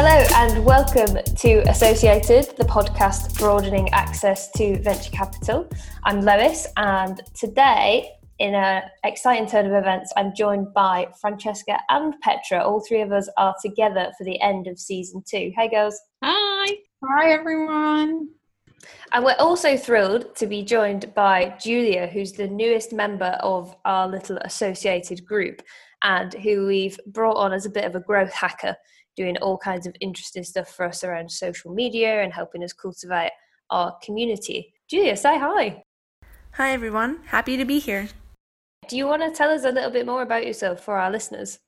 Hello and welcome to Associated, the podcast broadening access to venture capital. I'm Lois, and today, in an exciting turn of events, I'm joined by Francesca and Petra. All three of us are together for the end of season two. Hey, girls. Hi. Hi, everyone. And we're also thrilled to be joined by Julia, who's the newest member of our little associated group and who we've brought on as a bit of a growth hacker, doing all kinds of interesting stuff for us around social media and helping us cultivate our community. Julia, say hi. Hi, everyone. Happy to be here. Do you want to tell us a little bit more about yourself for our listeners?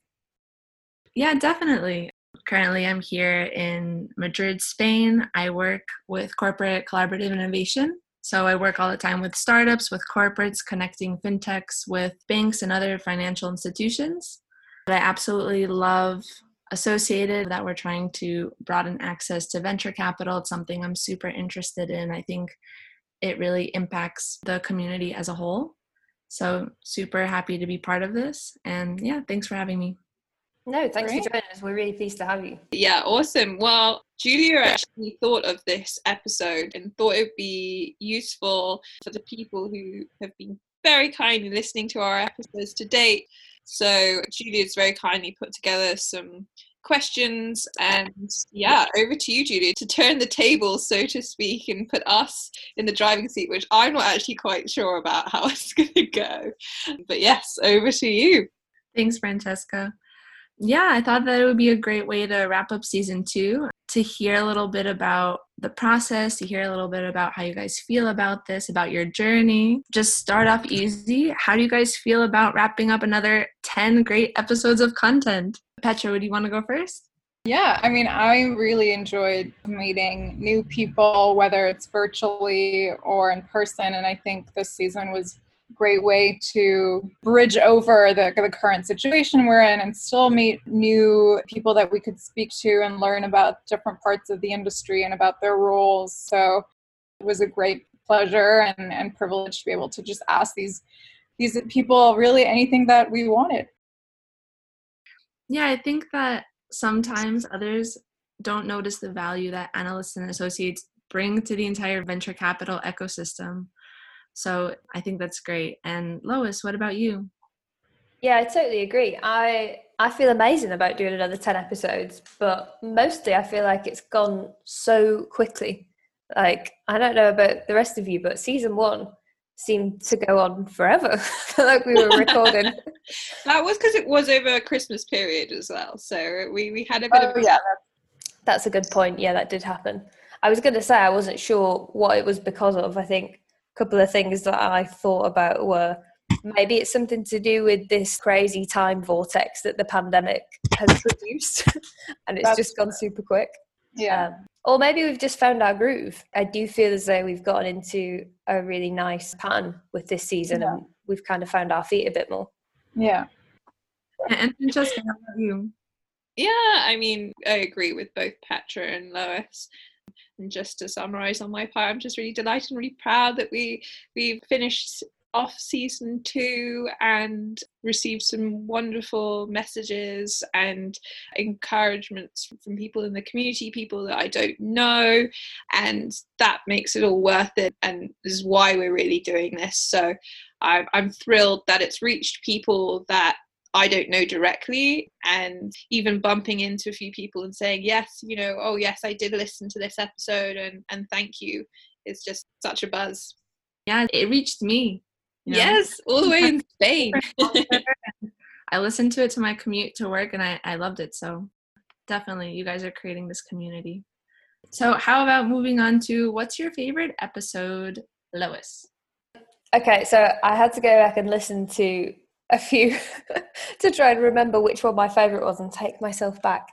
Yeah, definitely. Currently, I'm here in Madrid, Spain. I work with corporate collaborative innovation. So, I work all the time with startups, with corporates, connecting fintechs with banks and other financial institutions. But I absolutely love associated that we're trying to broaden access to venture capital. It's something I'm super interested in. I think it really impacts the community as a whole. So, super happy to be part of this. And yeah, thanks for having me. No, thanks Great. for joining us. We're really pleased to have you. Yeah, awesome. Well, Julia actually thought of this episode and thought it would be useful for the people who have been very kindly listening to our episodes to date. So, Julia's very kindly put together some questions and yeah over to you julia to turn the table so to speak and put us in the driving seat which i'm not actually quite sure about how it's going to go. But yes over to you. Thanks francesca. Yeah, I thought that it would be a great way to wrap up season two to hear a little bit about the process, to hear a little bit about how you guys feel about this, about your journey. Just start off easy. How do you guys feel about wrapping up another 10 great episodes of content? Petra, would you want to go first? Yeah, I mean, I really enjoyed meeting new people, whether it's virtually or in person. And I think this season was great way to bridge over the, the current situation we're in and still meet new people that we could speak to and learn about different parts of the industry and about their roles. So it was a great pleasure and, and privilege to be able to just ask these these people really anything that we wanted. Yeah, I think that sometimes others don't notice the value that analysts and associates bring to the entire venture capital ecosystem. So I think that's great. And Lois, what about you? Yeah, I totally agree. I I feel amazing about doing another 10 episodes, but mostly I feel like it's gone so quickly. Like I don't know about the rest of you, but season 1 seemed to go on forever. like we were recording. that was because it was over a Christmas period as well. So we, we had a bit oh, of a- yeah. That's a good point. Yeah, that did happen. I was going to say I wasn't sure what it was because of. I think couple of things that I thought about were maybe it's something to do with this crazy time vortex that the pandemic has produced and it's That's just gone super quick. Yeah. Um, or maybe we've just found our groove. I do feel as though we've gotten into a really nice pattern with this season yeah. and we've kind of found our feet a bit more. Yeah. And just how about you? Yeah, I mean, I agree with both Petra and Lois. And just to summarize on my part, I'm just really delighted and really proud that we we've finished off season two and received some wonderful messages and encouragements from people in the community, people that I don't know, and that makes it all worth it and is why we're really doing this. So I'm, I'm thrilled that it's reached people that I don't know directly, and even bumping into a few people and saying, Yes, you know, oh, yes, I did listen to this episode and, and thank you. It's just such a buzz. Yeah, it reached me. You know? Yes, all the way in Spain. I listened to it to my commute to work and I, I loved it. So definitely, you guys are creating this community. So, how about moving on to what's your favorite episode, Lois? Okay, so I had to go back and listen to a few to try and remember which one my favorite was and take myself back.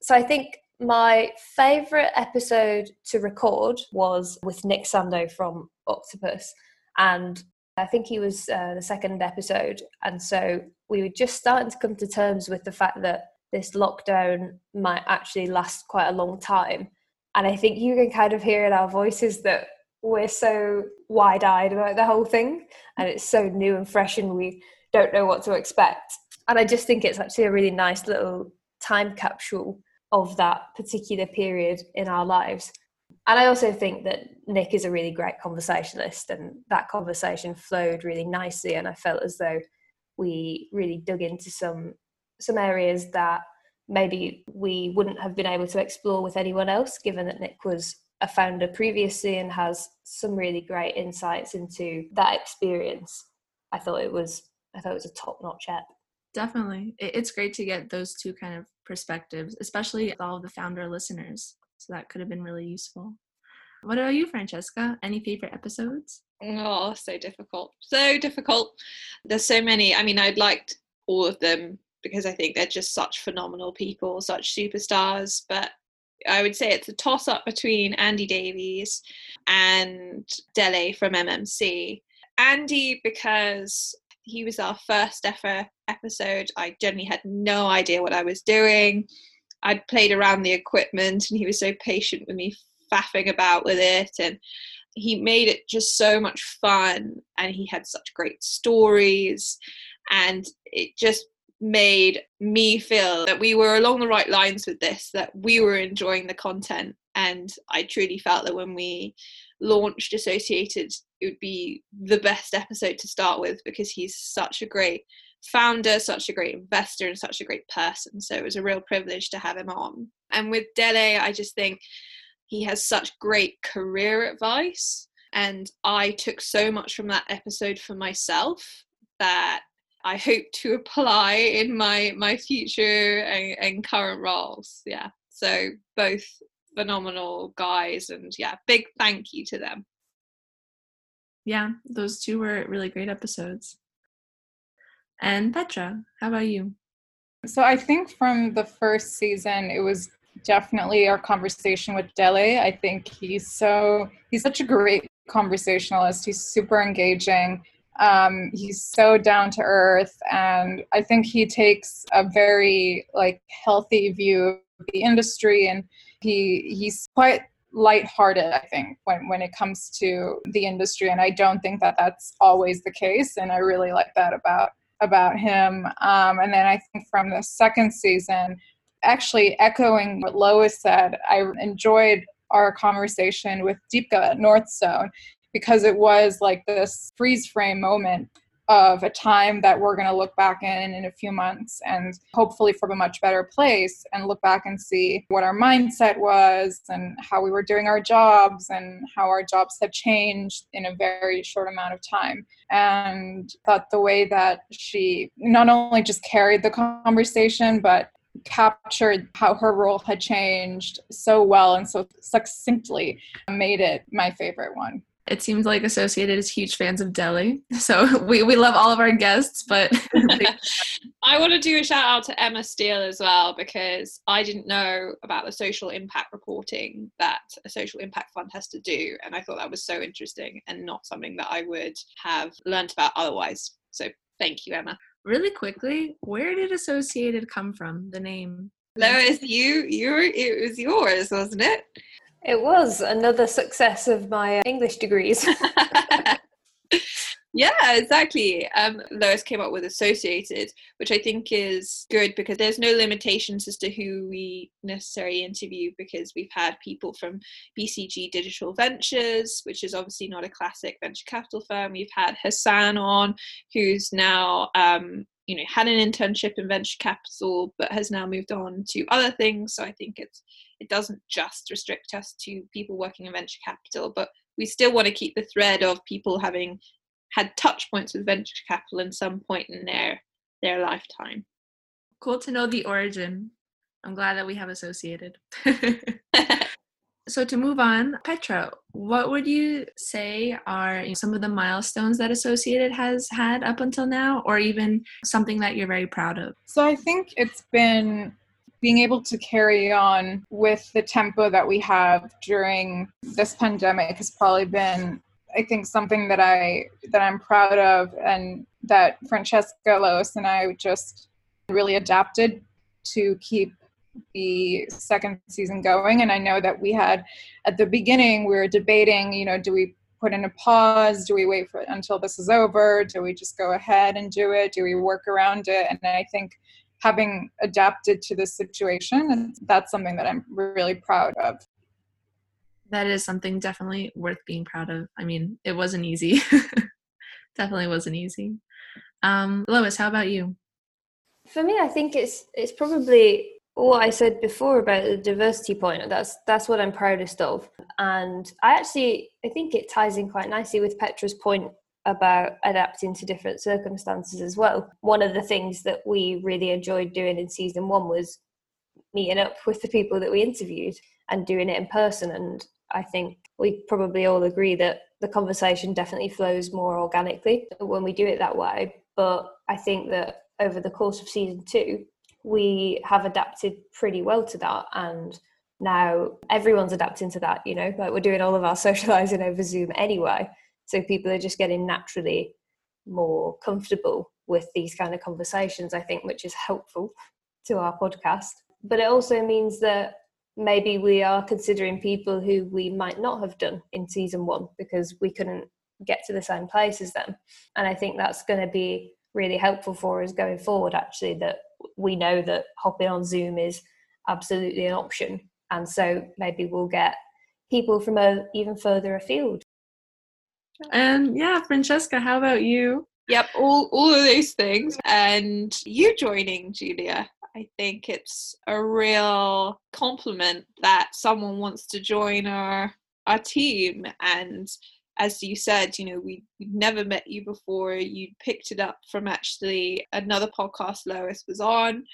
So I think my favorite episode to record was with Nick Sando from Octopus, and I think he was uh, the second episode. And so we were just starting to come to terms with the fact that this lockdown might actually last quite a long time. And I think you can kind of hear in our voices that we're so wide eyed about the whole thing and it's so new and fresh and we don't know what to expect. And I just think it's actually a really nice little time capsule of that particular period in our lives. And I also think that Nick is a really great conversationalist, and that conversation flowed really nicely. And I felt as though we really dug into some some areas that maybe we wouldn't have been able to explore with anyone else, given that Nick was a founder previously and has some really great insights into that experience. I thought it was I thought it was a top notch app. Definitely. It's great to get those two kind of perspectives, especially with all of the founder listeners. So that could have been really useful. What about you, Francesca? Any favorite episodes? Oh, so difficult. So difficult. There's so many. I mean, I'd liked all of them because I think they're just such phenomenal people, such superstars. But I would say it's a toss up between Andy Davies and Dele from MMC. Andy, because he was our first ever episode, I generally had no idea what I was doing. I'd played around the equipment and he was so patient with me faffing about with it. And he made it just so much fun and he had such great stories. And it just made me feel that we were along the right lines with this that we were enjoying the content and i truly felt that when we launched associated it would be the best episode to start with because he's such a great founder, such a great investor, and such a great person. So it was a real privilege to have him on. And with Dele, I just think he has such great career advice. And I took so much from that episode for myself that I hope to apply in my my future and, and current roles. Yeah. So both phenomenal guys and yeah, big thank you to them. Yeah, those two were really great episodes. And Petra, how about you? So I think from the first season, it was definitely our conversation with Dele. I think he's so he's such a great conversationalist. He's super engaging. Um, he's so down to earth, and I think he takes a very like healthy view of the industry, and he he's quite lighthearted i think when, when it comes to the industry and i don't think that that's always the case and i really like that about about him. Um, and then I think from the second season, actually echoing what Lois said, I enjoyed our conversation with Deepka at Northzone because it was like this freeze frame moment of a time that we're going to look back in in a few months and hopefully from a much better place and look back and see what our mindset was and how we were doing our jobs and how our jobs have changed in a very short amount of time. And thought the way that she not only just carried the conversation but captured how her role had changed so well and so succinctly made it my favorite one it seems like Associated is huge fans of Dele. So we, we love all of our guests, but I want to do a shout out to Emma Steele as well because I didn't know about the social impact reporting that a social impact fund has to do. And I thought that was so interesting and not something that I would have learned about otherwise. So thank you, Emma. Really quickly, where did Associated come from, the name? Lois, you you it was yours, wasn't it? It was another success of my uh, English degrees. yeah, exactly. Um, Lois came up with Associated, which I think is good because there's no limitations as to who we necessarily interview because we've had people from BCG Digital Ventures, which is obviously not a classic venture capital firm. We've had Hassan on, who's now um, you know had an internship in venture capital but has now moved on to other things so i think it's it doesn't just restrict us to people working in venture capital but we still want to keep the thread of people having had touch points with venture capital in some point in their their lifetime. Cool to know the origin. I'm glad that we have associated. So to move on, Petra, what would you say are some of the milestones that Associated has had up until now, or even something that you're very proud of? So I think it's been being able to carry on with the tempo that we have during this pandemic has probably been I think something that I that I'm proud of and that Francesca Lois and I just really adapted to keep the second season going. And I know that we had at the beginning we were debating, you know, do we put in a pause? Do we wait for until this is over? Do we just go ahead and do it? Do we work around it? And I think having adapted to this situation. And that's something that I'm really proud of. That is something definitely worth being proud of. I mean, it wasn't easy. definitely wasn't easy. Um, Lois, how about you? For me, I think it's it's probably what I said before about the diversity point. That's that's what I'm proudest of, and I actually I think it ties in quite nicely with Petra's point about adapting to different circumstances as well. One of the things that we really enjoyed doing in season one was meeting up with the people that we interviewed and doing it in person. And I think we probably all agree that the conversation definitely flows more organically when we do it that way. But I think that over the course of season two, we have adapted pretty well to that. And now everyone's adapting to that, you know, like we're doing all of our socializing over Zoom anyway. So people are just getting naturally more comfortable with these kind of conversations, I think, which is helpful to our podcast. But it also means that maybe we are considering people who we might not have done in season one because we couldn't get to the same place as them. And I think that's going to be really helpful for us going forward, actually, that we know that hopping on Zoom is absolutely an option. And so maybe we'll get people from a, even further afield. And yeah, Francesca, how about you? Yep, all all of those things. And you joining, Julia. I think it's a real compliment that someone wants to join our our team and as you said, you know, we would never met you before. You picked it up from actually another podcast Lois was on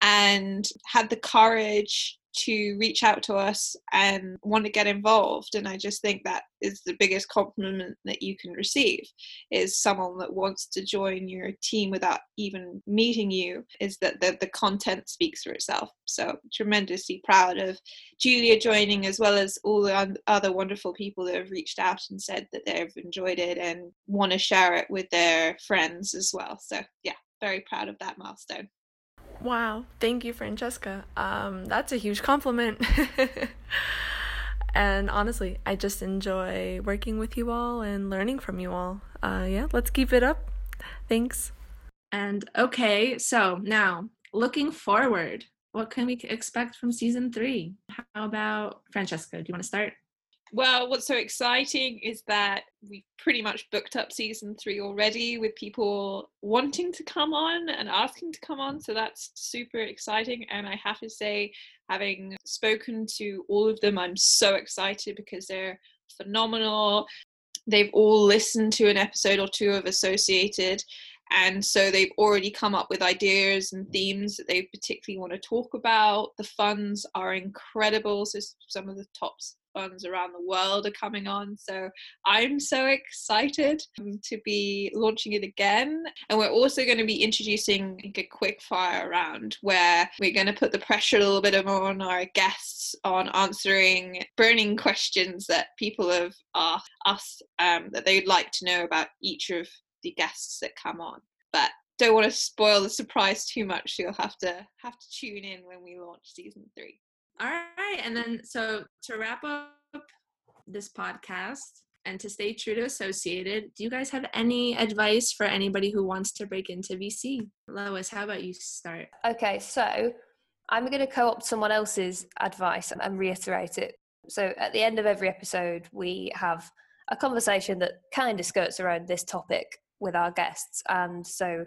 and had the courage to reach out to us and want to get involved and i just think that is the biggest compliment that you can receive is someone that wants to join your team without even meeting you is that the, the content speaks for itself. So tremendously proud of julia joining as well as all the other wonderful people that have reached out and said that they've enjoyed it and want to share it with their friends as well. So yeah very proud of that milestone Wow, thank you, Francesca. Um, that's a huge compliment. and honestly, I just enjoy working with you all and learning from you all. Uh, yeah, let's keep it up. Thanks. And okay, so now looking forward, what can we expect from season three? How about Francesca? Do you want to start? Well, what's so exciting is that we've pretty much booked up season three already with people wanting to come on and asking to come on. So that's super exciting. And I have to say, having spoken to all of them, I'm so excited because they're phenomenal. They've all listened to an episode or two of Associated. And so they've already come up with ideas and themes that they particularly want to talk about. The funds are incredible. So some of the tops ones around the world are coming on. So I'm so excited to be launching it again. And we're also going to be introducing a quick fire round where we're going to put the pressure a little bit on our guests on answering burning questions that people have asked us um, that they'd like to know about each of the guests that come on. But don't want to spoil the surprise too much. So you'll have to have to tune in when we launch season three. All right. And then, so to wrap up this podcast and to stay true to Associated, do you guys have any advice for anybody who wants to break into VC? Lois, how about you start? Okay, so I'm going to co opt someone else's advice and reiterate it. So at the end of every episode, we have a conversation that kind of skirts around this topic with our guests. And so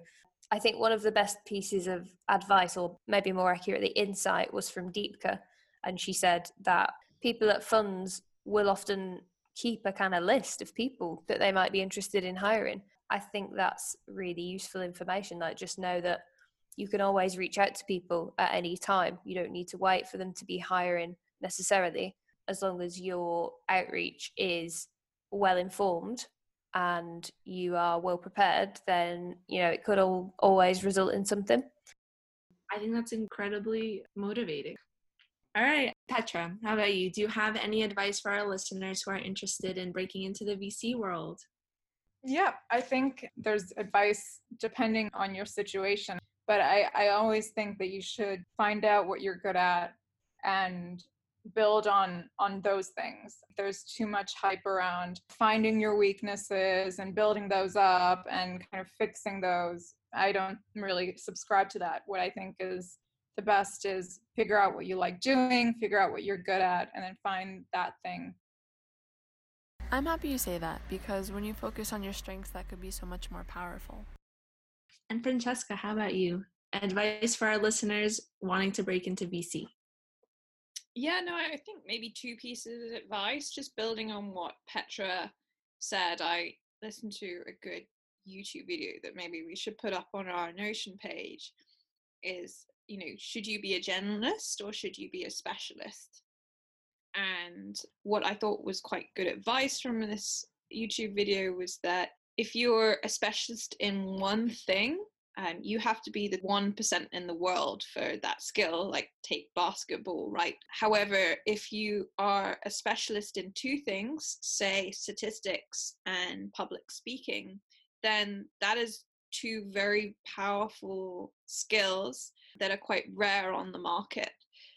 I think one of the best pieces of advice, or maybe more accurately, insight, was from Deepka and she said that people at funds will often keep a kind of list of people that they might be interested in hiring. I think that's really useful information. Like just know that you can always reach out to people at any time. You don't need to wait for them to be hiring necessarily, as long as your outreach is well informed and you are well prepared, then you know it could all always result in something. I think that's incredibly motivating. All right, Petra, how about you? Do you have any advice for our listeners who are interested in breaking into the VC world? Yeah, I think there's advice depending on your situation, but I, I always think that you should find out what you're good at and build on on those things there's too much hype around finding your weaknesses and building those up and kind of fixing those I don't really subscribe to that. What I think is the best is figure out what you like doing, figure out what you're good at, and then find that thing. I'm happy you say that because when you focus on your strengths, that could be so much more powerful. And Francesca, how about you? Advice for our listeners wanting to break into VC? Yeah, no, I think maybe two pieces of advice, just building on what Petra said. I listened to a good YouTube video that maybe we should put up on our Notion page is, you know, should you be a generalist or should you be a specialist? And what I thought was quite good advice from this YouTube video was that if you're a specialist in one thing, um, you have to be the 1% in the world for that skill, like take basketball, right? However, if you are a specialist in two things, say statistics and public speaking, then that is two very powerful skills that are quite rare on the market.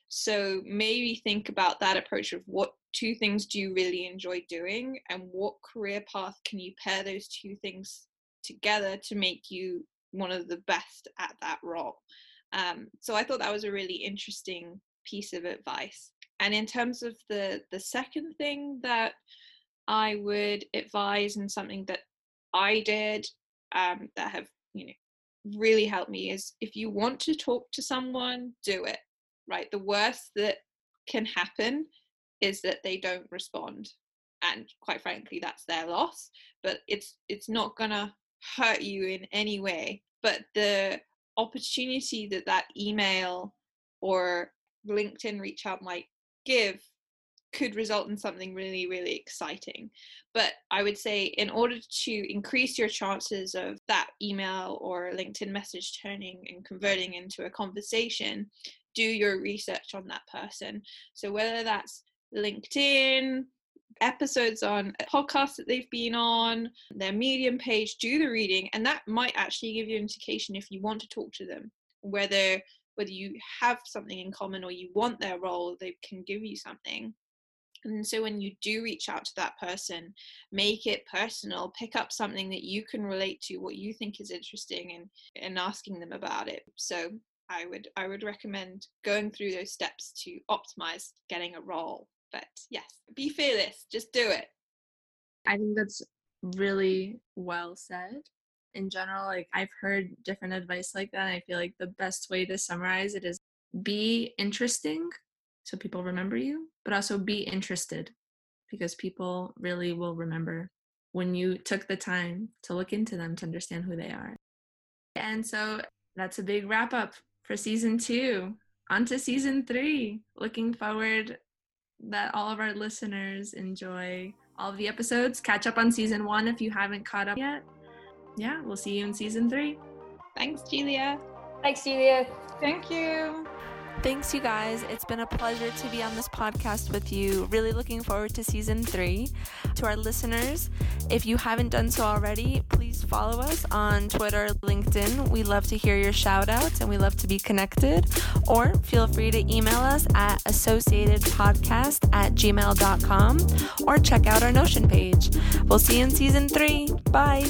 So maybe think about that approach of what two things do you really enjoy doing and what career path can you pair those two things together to make you one of the best at that role. Um, so I thought that was a really interesting piece of advice. And in terms of the the second thing that I would advise and something that I did um, that have you know really helped me is if you want to talk to someone, do it. Right. The worst that can happen is that they don't respond, and quite frankly, that's their loss. But it's it's not gonna hurt you in any way but the opportunity that that email or linkedin reach out might give could result in something really really exciting but i would say in order to increase your chances of that email or linkedin message turning and converting into a conversation do your research on that person so whether that's linkedin episodes on podcasts that they've been on, their Medium page, do the reading, and that might actually give you an indication if you want to talk to them, whether whether you have something in common or you want their role, they can give you something. And so when you do reach out to that person, make it personal, pick up something that you can relate to, what you think is interesting and, and asking them about it. So I would I would recommend going through those steps to optimize getting a role. But yes, be fearless. Just do it. I think that's really well said. In general, like I've heard different advice like that. I feel like the best way to summarize it is be interesting so people remember you, but also be interested because people really will remember when you took the time to look into them to understand who they are. And so that's a big wrap up for season two. On to season three. Looking forward that all of our listeners enjoy all of the episodes. Catch up on season one if you haven't caught up yet. Yeah, we'll see you in season three. Thanks, Julia. Thanks, Julia. Thank you. Thanks, you guys. It's been a pleasure to be on this podcast with you. Really looking forward to season three. To our listeners, if you haven't done so already, please follow us on Twitter, LinkedIn. We love to hear your shout outs and we love to be connected. Or feel free to email us at associatedpodcast at gmail.com or check out our Notion page. We'll see you in season three. Bye.